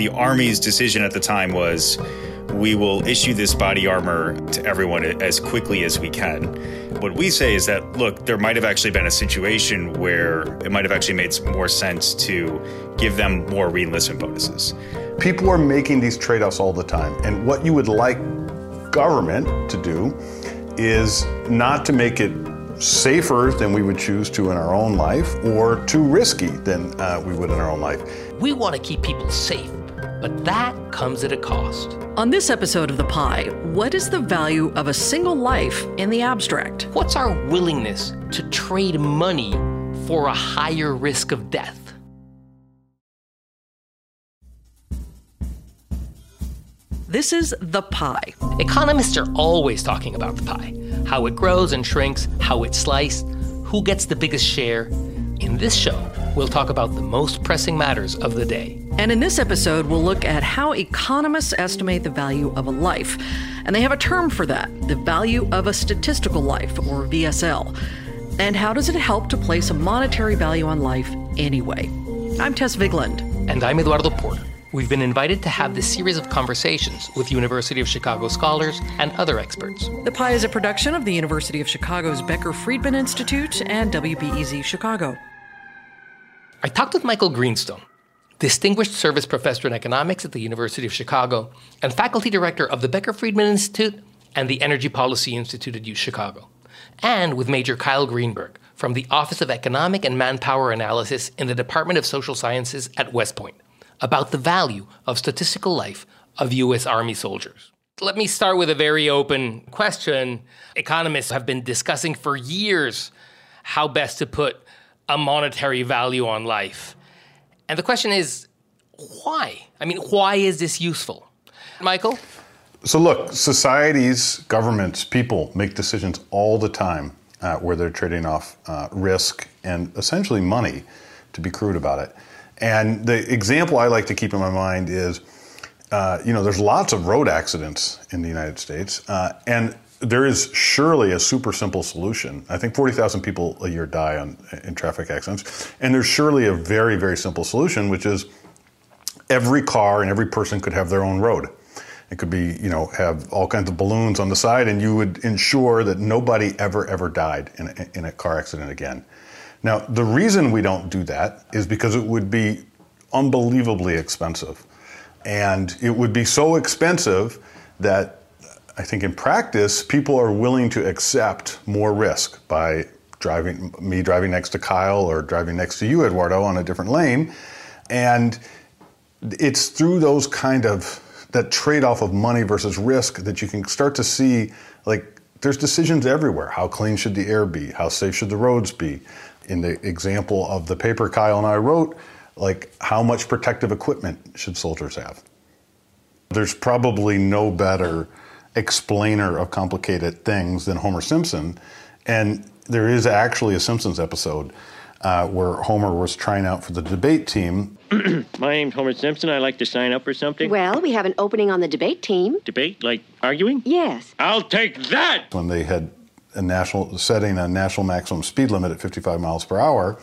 The Army's decision at the time was we will issue this body armor to everyone as quickly as we can. What we say is that, look, there might have actually been a situation where it might have actually made more sense to give them more reenlistment bonuses. People are making these trade offs all the time. And what you would like government to do is not to make it safer than we would choose to in our own life or too risky than uh, we would in our own life. We want to keep people safe, but that comes at a cost. On this episode of The Pie, what is the value of a single life in the abstract? What's our willingness to trade money for a higher risk of death? This is The Pie. Economists are always talking about the pie how it grows and shrinks, how it's sliced, who gets the biggest share. In this show, we'll talk about the most pressing matters of the day. And in this episode, we'll look at how economists estimate the value of a life. And they have a term for that the value of a statistical life, or VSL. And how does it help to place a monetary value on life anyway? I'm Tess Vigeland. And I'm Eduardo Porter. We've been invited to have this series of conversations with University of Chicago scholars and other experts. The Pie is a production of the University of Chicago's Becker Friedman Institute and WBEZ Chicago. I talked with Michael Greenstone, Distinguished Service Professor in Economics at the University of Chicago and Faculty Director of the Becker Friedman Institute and the Energy Policy Institute at U Chicago, and with Major Kyle Greenberg from the Office of Economic and Manpower Analysis in the Department of Social Sciences at West Point about the value of statistical life of U.S. Army soldiers. Let me start with a very open question. Economists have been discussing for years how best to put a monetary value on life. And the question is, why? I mean, why is this useful? Michael? So, look, societies, governments, people make decisions all the time uh, where they're trading off uh, risk and essentially money, to be crude about it. And the example I like to keep in my mind is, uh, you know, there's lots of road accidents in the United States, uh, and there is surely a super simple solution. I think 40,000 people a year die on, in traffic accidents, and there's surely a very, very simple solution, which is every car and every person could have their own road. It could be, you know, have all kinds of balloons on the side, and you would ensure that nobody ever, ever died in a, in a car accident again. Now, the reason we don't do that is because it would be unbelievably expensive. And it would be so expensive that I think in practice, people are willing to accept more risk by driving me driving next to Kyle or driving next to you, Eduardo, on a different lane. And it's through those kind of that trade-off of money versus risk that you can start to see like there's decisions everywhere. How clean should the air be? How safe should the roads be? in the example of the paper Kyle and I wrote, like how much protective equipment should soldiers have? There's probably no better explainer of complicated things than Homer Simpson. And there is actually a Simpsons episode uh, where Homer was trying out for the debate team. My name's Homer Simpson. I'd like to sign up for something. Well, we have an opening on the debate team. Debate? Like arguing? Yes. I'll take that! When they had a national setting a national maximum speed limit at 55 miles per hour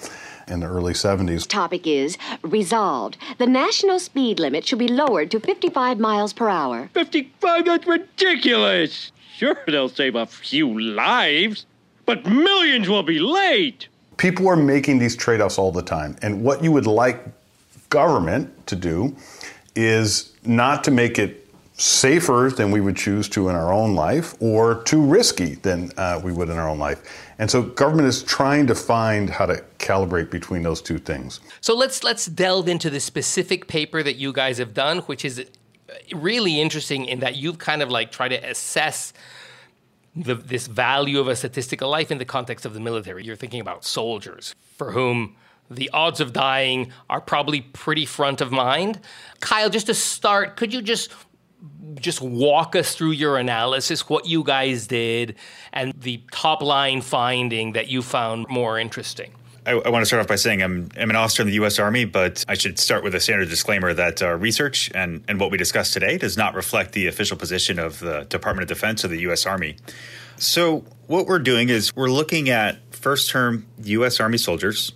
in the early 70s. Topic is resolved. The national speed limit should be lowered to 55 miles per hour. 55? That's ridiculous! Sure, they'll save a few lives, but millions will be late! People are making these trade offs all the time. And what you would like government to do is not to make it safer than we would choose to in our own life or too risky than uh, we would in our own life. And so government is trying to find how to calibrate between those two things. So let's let's delve into the specific paper that you guys have done, which is really interesting in that you've kind of like tried to assess the, this value of a statistical life in the context of the military. You're thinking about soldiers for whom the odds of dying are probably pretty front of mind. Kyle, just to start, could you just just walk us through your analysis, what you guys did, and the top line finding that you found more interesting. I, I, want to start off by saying I'm, I'm, an officer in the U.S. Army, but I should start with a standard disclaimer that uh, research and, and what we discuss today does not reflect the official position of the Department of Defense or the U.S. Army. So, what we're doing is we're looking at first term U.S. Army soldiers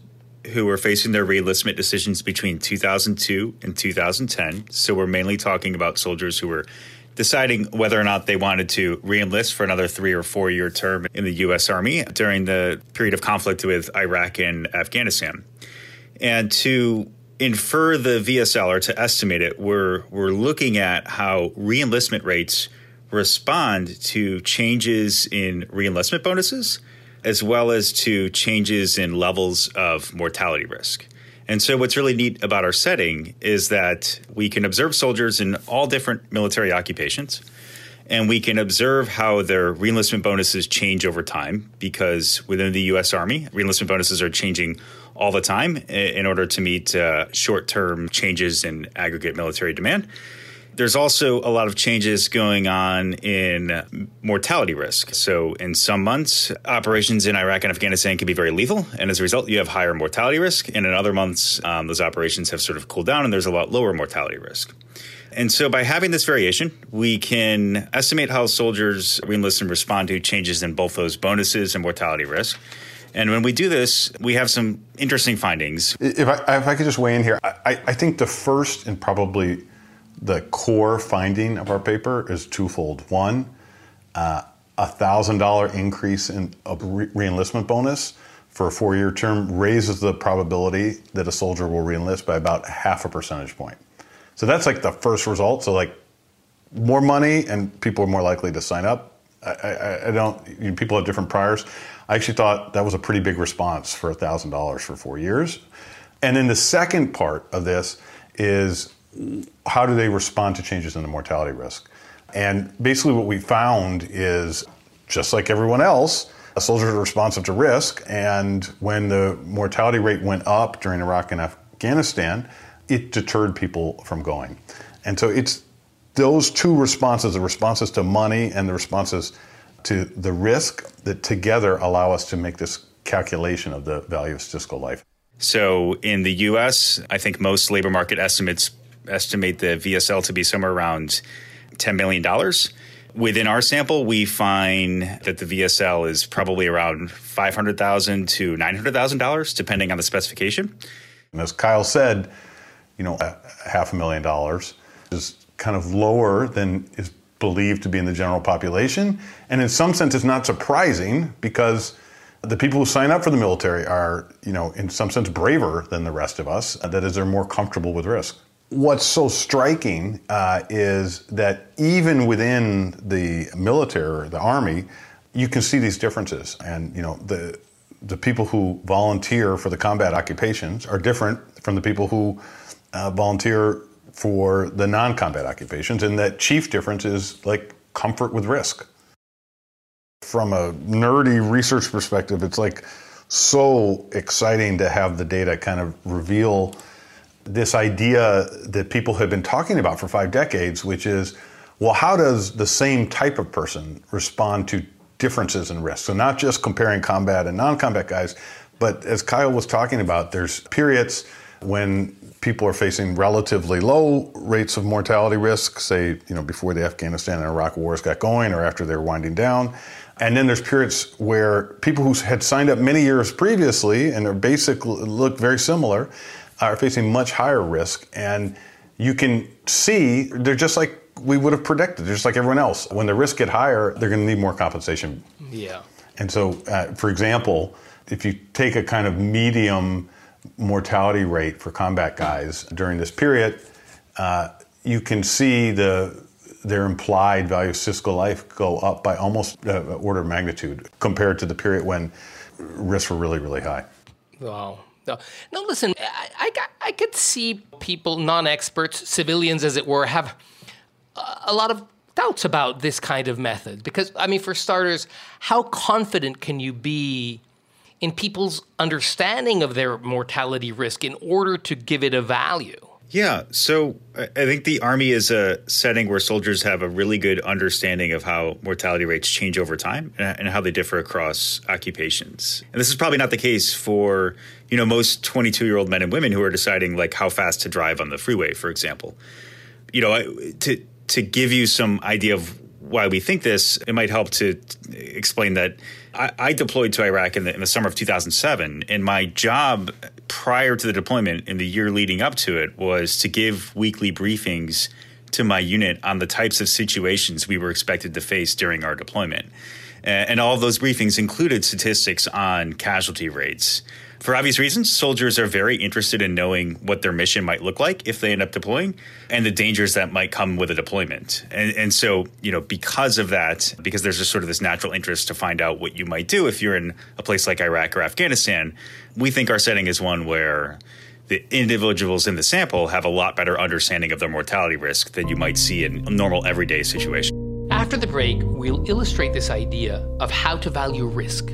who were facing their reenlistment decisions between 2002 and 2010. So we're mainly talking about soldiers who were deciding whether or not they wanted to reenlist for another three or four year term in the U.S. Army during the period of conflict with Iraq and Afghanistan. And to infer the VSL or to estimate it, we're, we're looking at how reenlistment rates respond to changes in reenlistment bonuses as well as to changes in levels of mortality risk. And so, what's really neat about our setting is that we can observe soldiers in all different military occupations, and we can observe how their reenlistment bonuses change over time because within the U.S. Army, reenlistment bonuses are changing all the time in order to meet uh, short term changes in aggregate military demand. There's also a lot of changes going on in mortality risk. So, in some months, operations in Iraq and Afghanistan can be very lethal, and as a result, you have higher mortality risk. And in other months, um, those operations have sort of cooled down, and there's a lot lower mortality risk. And so, by having this variation, we can estimate how soldiers reenlist and respond to changes in both those bonuses and mortality risk. And when we do this, we have some interesting findings. If I, if I could just weigh in here, I, I think the first and probably the core finding of our paper is twofold. One, uh, a thousand dollar increase in a re- reenlistment bonus for a four year term raises the probability that a soldier will reenlist by about half a percentage point. So that's like the first result. So like more money and people are more likely to sign up. I, I, I don't. You know, people have different priors. I actually thought that was a pretty big response for a thousand dollars for four years. And then the second part of this is how do they respond to changes in the mortality risk? And basically, what we found is just like everyone else, soldiers are responsive to risk. And when the mortality rate went up during Iraq and Afghanistan, it deterred people from going. And so it's those two responses the responses to money and the responses to the risk that together allow us to make this calculation of the value of statistical life. So in the US, I think most labor market estimates estimate the VSL to be somewhere around $10 million. Within our sample, we find that the VSL is probably around 500,000 to $900,000, depending on the specification. And as Kyle said, you know, half a million dollars is kind of lower than is believed to be in the general population. And in some sense, it's not surprising because the people who sign up for the military are, you know, in some sense braver than the rest of us. That is, they're more comfortable with risk what's so striking uh, is that even within the military, the army, you can see these differences. And you know the the people who volunteer for the combat occupations are different from the people who uh, volunteer for the non-combat occupations. And that chief difference is like comfort with risk. From a nerdy research perspective, it's like so exciting to have the data kind of reveal this idea that people have been talking about for five decades, which is, well, how does the same type of person respond to differences in risk? So, not just comparing combat and non combat guys, but as Kyle was talking about, there's periods when people are facing relatively low rates of mortality risk, say, you know, before the Afghanistan and Iraq wars got going or after they're winding down. And then there's periods where people who had signed up many years previously and are basically look very similar are facing much higher risk. And you can see they're just like we would have predicted, just like everyone else. When the risks get higher, they're going to need more compensation. Yeah. And so, uh, for example, if you take a kind of medium mortality rate for combat guys during this period, uh, you can see the their implied value of statistical life go up by almost uh, order of magnitude compared to the period when risks were really, really high. Wow. No, no listen, I, I, I could see people, non experts, civilians as it were, have a lot of doubts about this kind of method. Because, I mean, for starters, how confident can you be in people's understanding of their mortality risk in order to give it a value? Yeah, so I think the Army is a setting where soldiers have a really good understanding of how mortality rates change over time and how they differ across occupations. And this is probably not the case for you know most 22 year old men and women who are deciding like how fast to drive on the freeway, for example. You know, to to give you some idea of why we think this, it might help to explain that I, I deployed to Iraq in the, in the summer of 2007, and my job prior to the deployment in the year leading up to it was to give weekly briefings to my unit on the types of situations we were expected to face during our deployment. Uh, and all of those briefings included statistics on casualty rates. For obvious reasons, soldiers are very interested in knowing what their mission might look like if they end up deploying and the dangers that might come with a deployment. And, and so, you know, because of that, because there's just sort of this natural interest to find out what you might do if you're in a place like Iraq or Afghanistan, we think our setting is one where the individuals in the sample have a lot better understanding of their mortality risk than you might see in a normal everyday situation. After the break, we'll illustrate this idea of how to value risk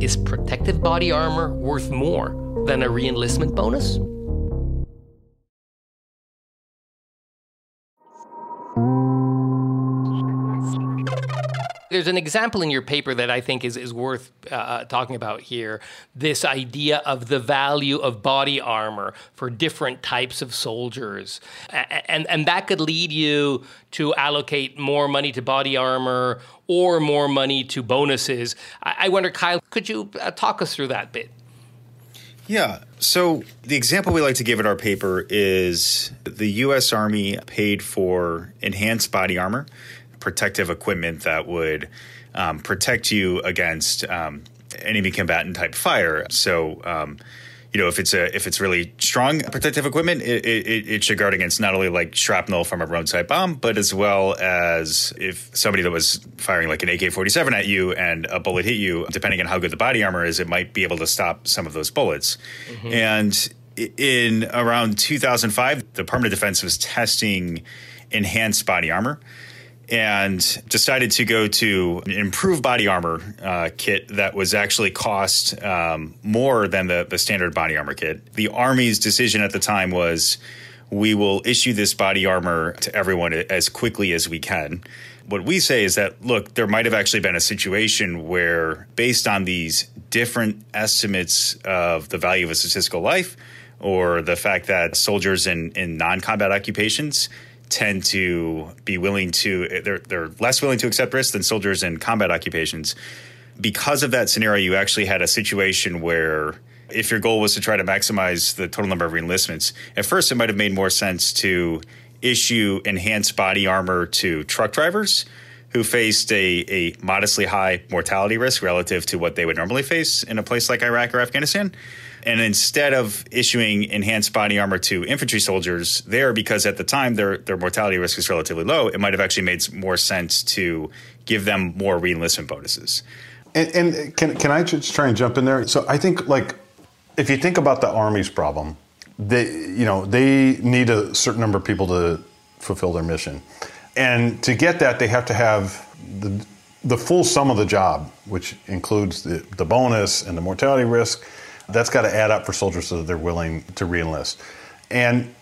is protective body armor worth more than a reenlistment bonus? There's an example in your paper that I think is, is worth uh, uh talking about here this idea of the value of body armor for different types of soldiers. And, and that could lead you to allocate more money to body armor or more money to bonuses. I, I wonder, Kyle, could you uh, talk us through that bit? Yeah. So the example we like to give in our paper is the U.S. Army paid for enhanced body armor protective equipment that would um, protect you against um, enemy combatant type fire. So, um, you know, if it's a if it's really strong protective equipment, it, it, it, should guard against not only like shrapnel from a roadside bomb, but as well as if somebody that was firing like an AK forty seven at you and a bullet hit you, depending on how good the body armor is, it might be able to stop some of those bullets. Mm-hmm. And in around 2005, the Department of Defense was testing enhanced body armor and decided to go to an improved body armor uh, kit that was actually cost um, more than the, the standard body armor kit. The Army's decision at the time was we will issue this body armor to everyone as quickly as we can. What we say is that, look, there might have actually been a situation where, based on these different estimates of the value of a statistical life, or the fact that soldiers in, in non combat occupations tend to be willing to they're they're less willing to accept risk than soldiers in combat occupations. Because of that scenario, you actually had a situation where if your goal was to try to maximize the total number of reenlistments, at first it might have made more sense to issue enhanced body armor to truck drivers who faced a, a modestly high mortality risk relative to what they would normally face in a place like Iraq or Afghanistan. And instead of issuing enhanced body armor to infantry soldiers there, because at the time their, their mortality risk is relatively low, it might have actually made more sense to give them more reenlistment bonuses. And, and can, can I just try and jump in there? So I think, like, if you think about the Army's problem, they, you know, they need a certain number of people to fulfill their mission. And to get that, they have to have the, the full sum of the job, which includes the, the bonus and the mortality risk that's got to add up for soldiers so that they're willing to reenlist. And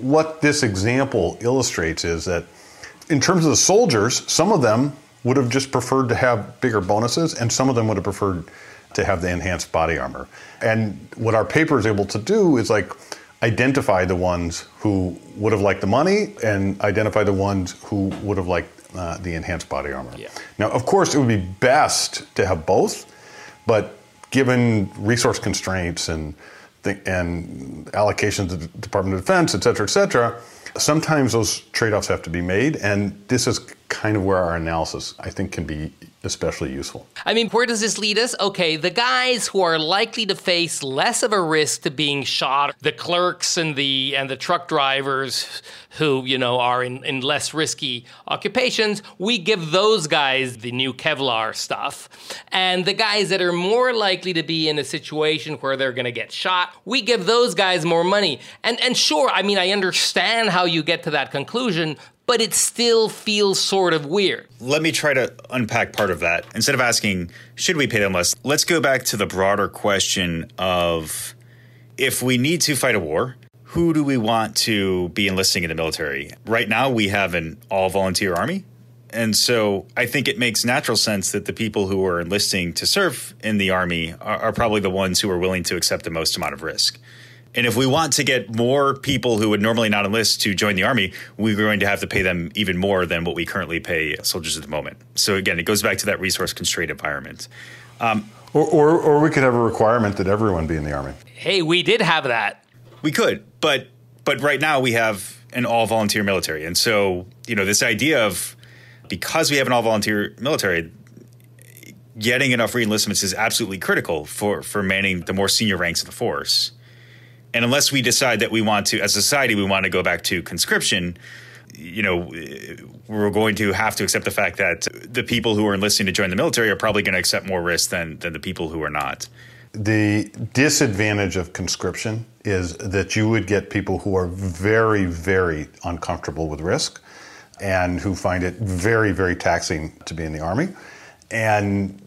what this example illustrates is that in terms of the soldiers, some of them would have just preferred to have bigger bonuses, and some of them would have preferred to have the enhanced body armor. And what our paper is able to do is like identify the ones who would have liked the money and identify the ones who would have liked uh, the enhanced body armor. Yeah. Now, of course, it would be best to have both, but given resource constraints and and allocations to the Department of Defense, et cetera, et cetera, sometimes those trade-offs have to be made, and this is kind of where our analysis, I think, can be especially useful. I mean, where does this lead us? Okay, the guys who are likely to face less of a risk to being shot, the clerks and the and the truck drivers who, you know, are in, in less risky occupations, we give those guys the new Kevlar stuff. And the guys that are more likely to be in a situation where they're gonna get shot, we give those guys more money. And and sure, I mean I understand how you get to that conclusion, but it still feels sort of weird. Let me try to unpack part of that. Instead of asking, should we pay them less, let's go back to the broader question of if we need to fight a war, who do we want to be enlisting in the military? Right now, we have an all volunteer army. And so I think it makes natural sense that the people who are enlisting to serve in the army are, are probably the ones who are willing to accept the most amount of risk And if we want to get more people who would normally not enlist to join the army, we're going to have to pay them even more than what we currently pay soldiers at the moment. So again, it goes back to that resource constrained environment. Um, or, or, or we could have a requirement that everyone be in the army. Hey, we did have that. We could, but but right now we have an all volunteer military, and so you know this idea of because we have an all volunteer military, getting enough reenlistments is absolutely critical for for manning the more senior ranks of the force. And unless we decide that we want to, as a society, we want to go back to conscription, you know, we're going to have to accept the fact that the people who are enlisting to join the military are probably going to accept more risk than than the people who are not. The disadvantage of conscription is that you would get people who are very, very uncomfortable with risk and who find it very, very taxing to be in the Army. And,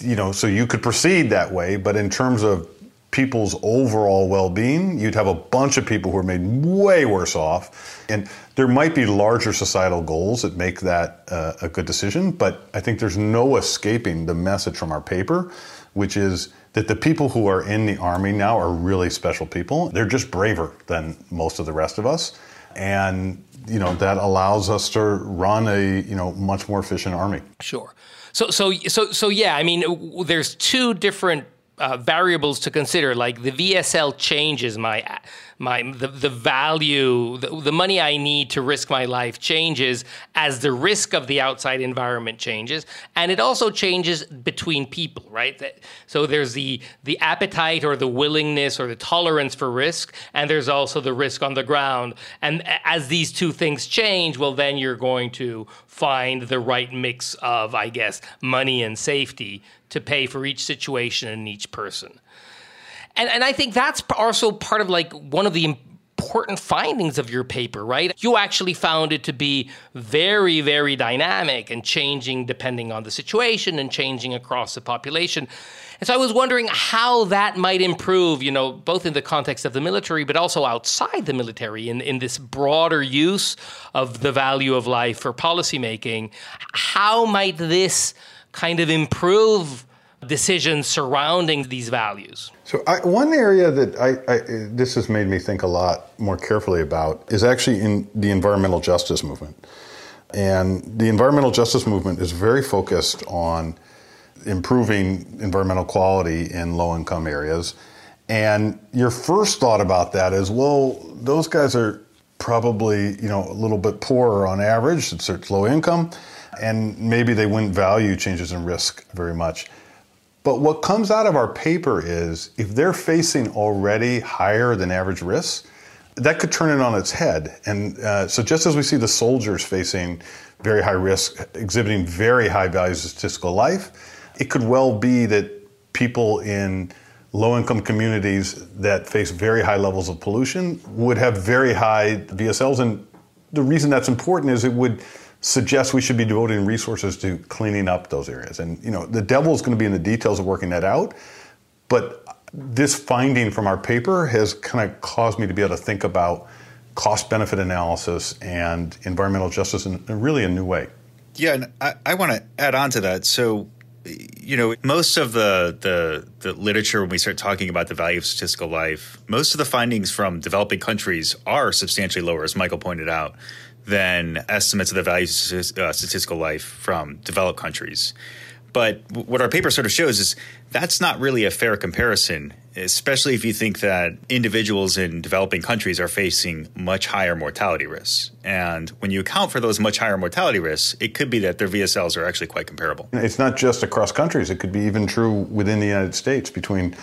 you know, so you could proceed that way, but in terms of people's overall well being, you'd have a bunch of people who are made way worse off. And there might be larger societal goals that make that uh, a good decision, but I think there's no escaping the message from our paper, which is that the people who are in the Army now are really special people. They're just braver than most of the rest of us. And you know that allows us to run a you know much more efficient army. Sure. So so so so yeah. I mean, there's two different uh, variables to consider. Like the VSL changes my my the, the value the, the money i need to risk my life changes as the risk of the outside environment changes and it also changes between people right so there's the the appetite or the willingness or the tolerance for risk and there's also the risk on the ground and as these two things change well then you're going to find the right mix of i guess money and safety to pay for each situation and each person and and I think that's also part of like one of the important findings of your paper, right? You actually found it to be very, very dynamic and changing depending on the situation and changing across the population. And so I was wondering how that might improve, you know, both in the context of the military, but also outside the military in, in this broader use of the value of life for policymaking. How might this kind of improve decisions surrounding these values? So, I, one area that I, I, this has made me think a lot more carefully about is actually in the environmental justice movement. And the environmental justice movement is very focused on improving environmental quality in low income areas. And your first thought about that is, well, those guys are probably, you know, a little bit poorer on average, it's low income, and maybe they wouldn't value changes in risk very much. But what comes out of our paper is if they're facing already higher than average risks, that could turn it on its head. And uh, so, just as we see the soldiers facing very high risk, exhibiting very high values of statistical life, it could well be that people in low income communities that face very high levels of pollution would have very high VSLs. And the reason that's important is it would suggests we should be devoting resources to cleaning up those areas. And you know, the devil is going to be in the details of working that out. But this finding from our paper has kind of caused me to be able to think about cost benefit analysis and environmental justice in, in really a new way. Yeah, and I, I want to add on to that. So, you know, most of the, the the literature when we start talking about the value of statistical life, most of the findings from developing countries are substantially lower, as Michael pointed out than estimates of the value of uh, statistical life from developed countries. But what our paper sort of shows is that's not really a fair comparison, especially if you think that individuals in developing countries are facing much higher mortality risks. And when you account for those much higher mortality risks, it could be that their VSLs are actually quite comparable. It's not just across countries, it could be even true within the United States between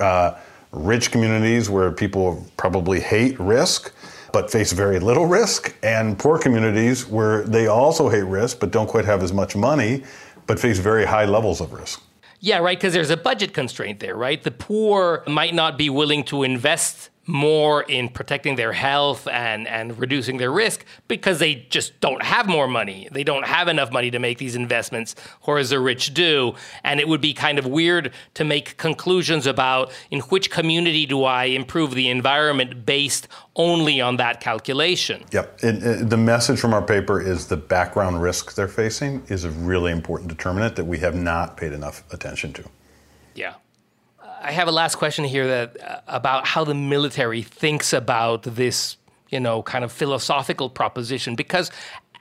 uh, rich communities where people probably hate risk but face very little risk, and poor communities where they also hate risk but don't quite have as much money, but face very high levels of risk. Yeah, right, because there's a budget constraint there, right? The poor might not be willing to invest more in protecting their health and, and reducing their risk because they just don't have more money. They don't have enough money to make these investments, whereas the rich do. And it would be kind of weird to make conclusions about in which community do I improve the environment based only on that calculation. Yep. It, it, uh, the message from our paper is the background risk they're facing is a really important determinant that we have not paid enough attention to. Yeah. I have a last question here that uh, about how the military thinks about this, you know, kind of philosophical proposition because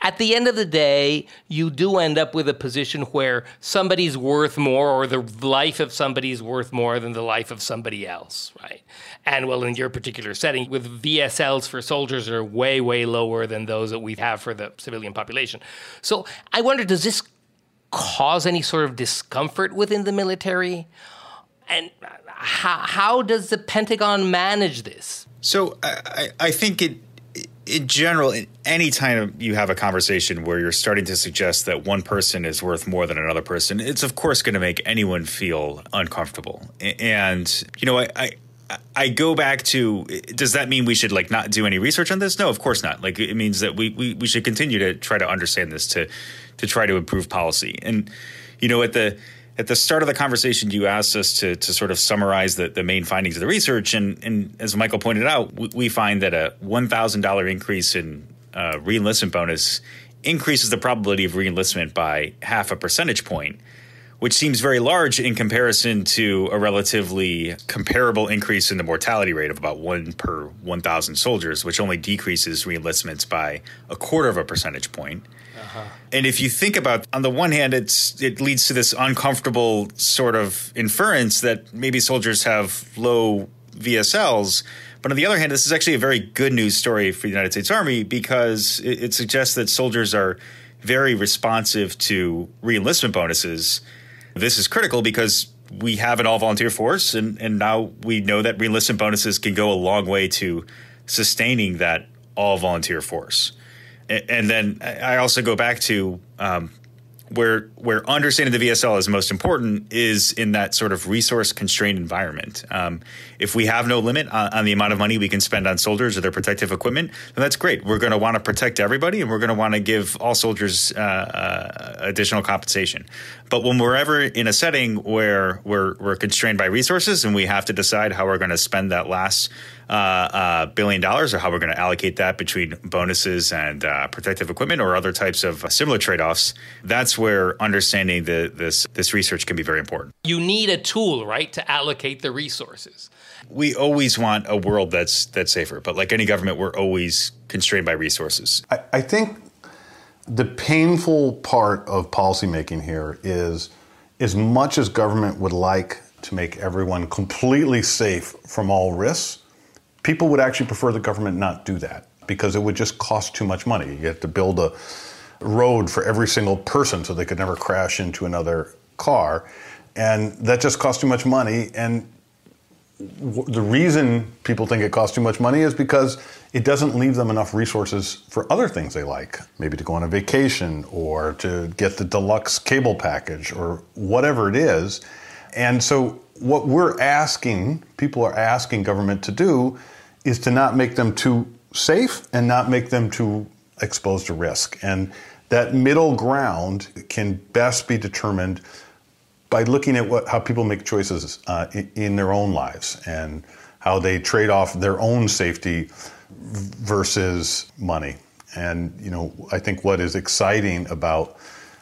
at the end of the day, you do end up with a position where somebody's worth more or the life of somebody's worth more than the life of somebody else, right? And well, in your particular setting, with VSLs for soldiers are way, way lower than those that we have for the civilian population. So I wonder, does this cause any sort of discomfort within the military? And uh, how, how does the Pentagon manage this? So I, I think it in general, any time you have a conversation where you're starting to suggest that one person is worth more than another person, it's of course going to make anyone feel uncomfortable. And you know, I, I I go back to does that mean we should like not do any research on this? No, of course not. Like it means that we, we, we should continue to try to understand this to to try to improve policy. And you know, at the at the start of the conversation, you asked us to, to sort of summarize the, the main findings of the research. And, and as Michael pointed out, we, we find that a $1,000 increase in uh, reenlistment bonus increases the probability of reenlistment by half a percentage point, which seems very large in comparison to a relatively comparable increase in the mortality rate of about one per 1,000 soldiers, which only decreases reenlistments by a quarter of a percentage point. Uh-huh. And if you think about, on the one hand, it's it leads to this uncomfortable sort of inference that maybe soldiers have low VSLs. But on the other hand, this is actually a very good news story for the United States Army because it, it suggests that soldiers are very responsive to reenlistment bonuses. This is critical because we have an all volunteer force, and, and now we know that reenlistment bonuses can go a long way to sustaining that all volunteer force and then I also go back to um, where where understanding the VSL is most important is in that sort of resource constrained environment. Um, if we have no limit on, on, the amount of money we can spend on soldiers or their protective equipment, then that's great. We're going to want to protect everybody, and we're going to want to give all soldiers uh, uh, additional compensation. But when we're ever in a setting where we're we're constrained by resources and we have to decide how we're going to spend that last uh, uh, billion dollars, or how we're going to allocate that between bonuses and uh, protective equipment or other types of similar trade offs. That's where understanding the, this this research can be very important. You need a tool, right, to allocate the resources. We always want a world that's that's safer, but like any government, we're always constrained by resources. I, I think the painful part of policymaking here is as much as government would like to make everyone completely safe from all risks, people would actually prefer the government not do that because it would just cost too much money. You have to build a road for every single person so they could never crash into another car. And that just costs too much money. And the reason people think it costs too much money is because it doesn't leave them enough resources for other things they like, maybe to go on a vacation or to get the deluxe cable package or whatever it is. And so, what we're asking, people are asking government to do, is to not make them too safe and not make them too exposed to risk. And that middle ground can best be determined by looking at what how people make choices uh, in, in, their own lives and how they trade off their own safety versus money. And you know, I think what is exciting about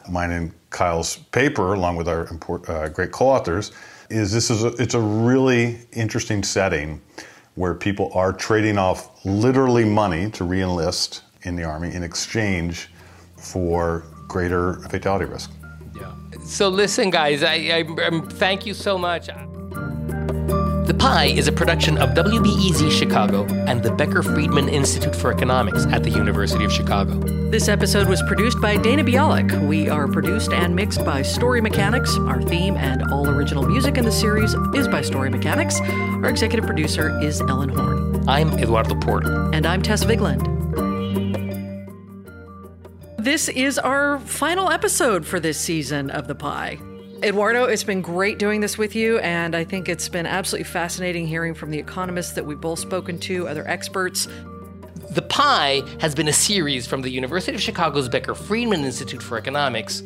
mine and Kyle's paper, along with our import, uh, great co-authors, is this is a, it's a really interesting setting where people are trading off literally money to reenlist in the Army in exchange for greater fatality risk. Yeah. So listen, guys, I, I, I thank you so much. The Pie is a production of WBEZ Chicago and the Becker Friedman Institute for Economics at the University of Chicago. This episode was produced by Dana Bialik. We are produced and mixed by Story Mechanics. Our theme and all original music in the series is by Story Mechanics. Our executive producer is Ellen Horn. I'm Eduardo Porter. And I'm Tess Vigeland. This is our final episode for this season of The Pie. Eduardo, it's been great doing this with you, and I think it's been absolutely fascinating hearing from the economists that we've both spoken to, other experts. The Pie has been a series from the University of Chicago's Becker Friedman Institute for Economics,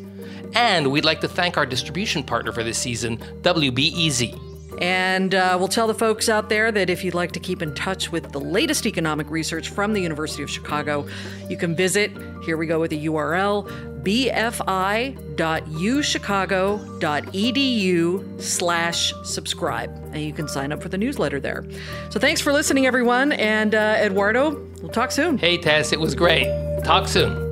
and we'd like to thank our distribution partner for this season, WBEZ. And uh, we'll tell the folks out there that if you'd like to keep in touch with the latest economic research from the University of Chicago, you can visit, here we go with the URL, bfi.uchicago.edu slash subscribe. And you can sign up for the newsletter there. So thanks for listening, everyone. And uh, Eduardo, we'll talk soon. Hey, Tess, it was great. Talk soon.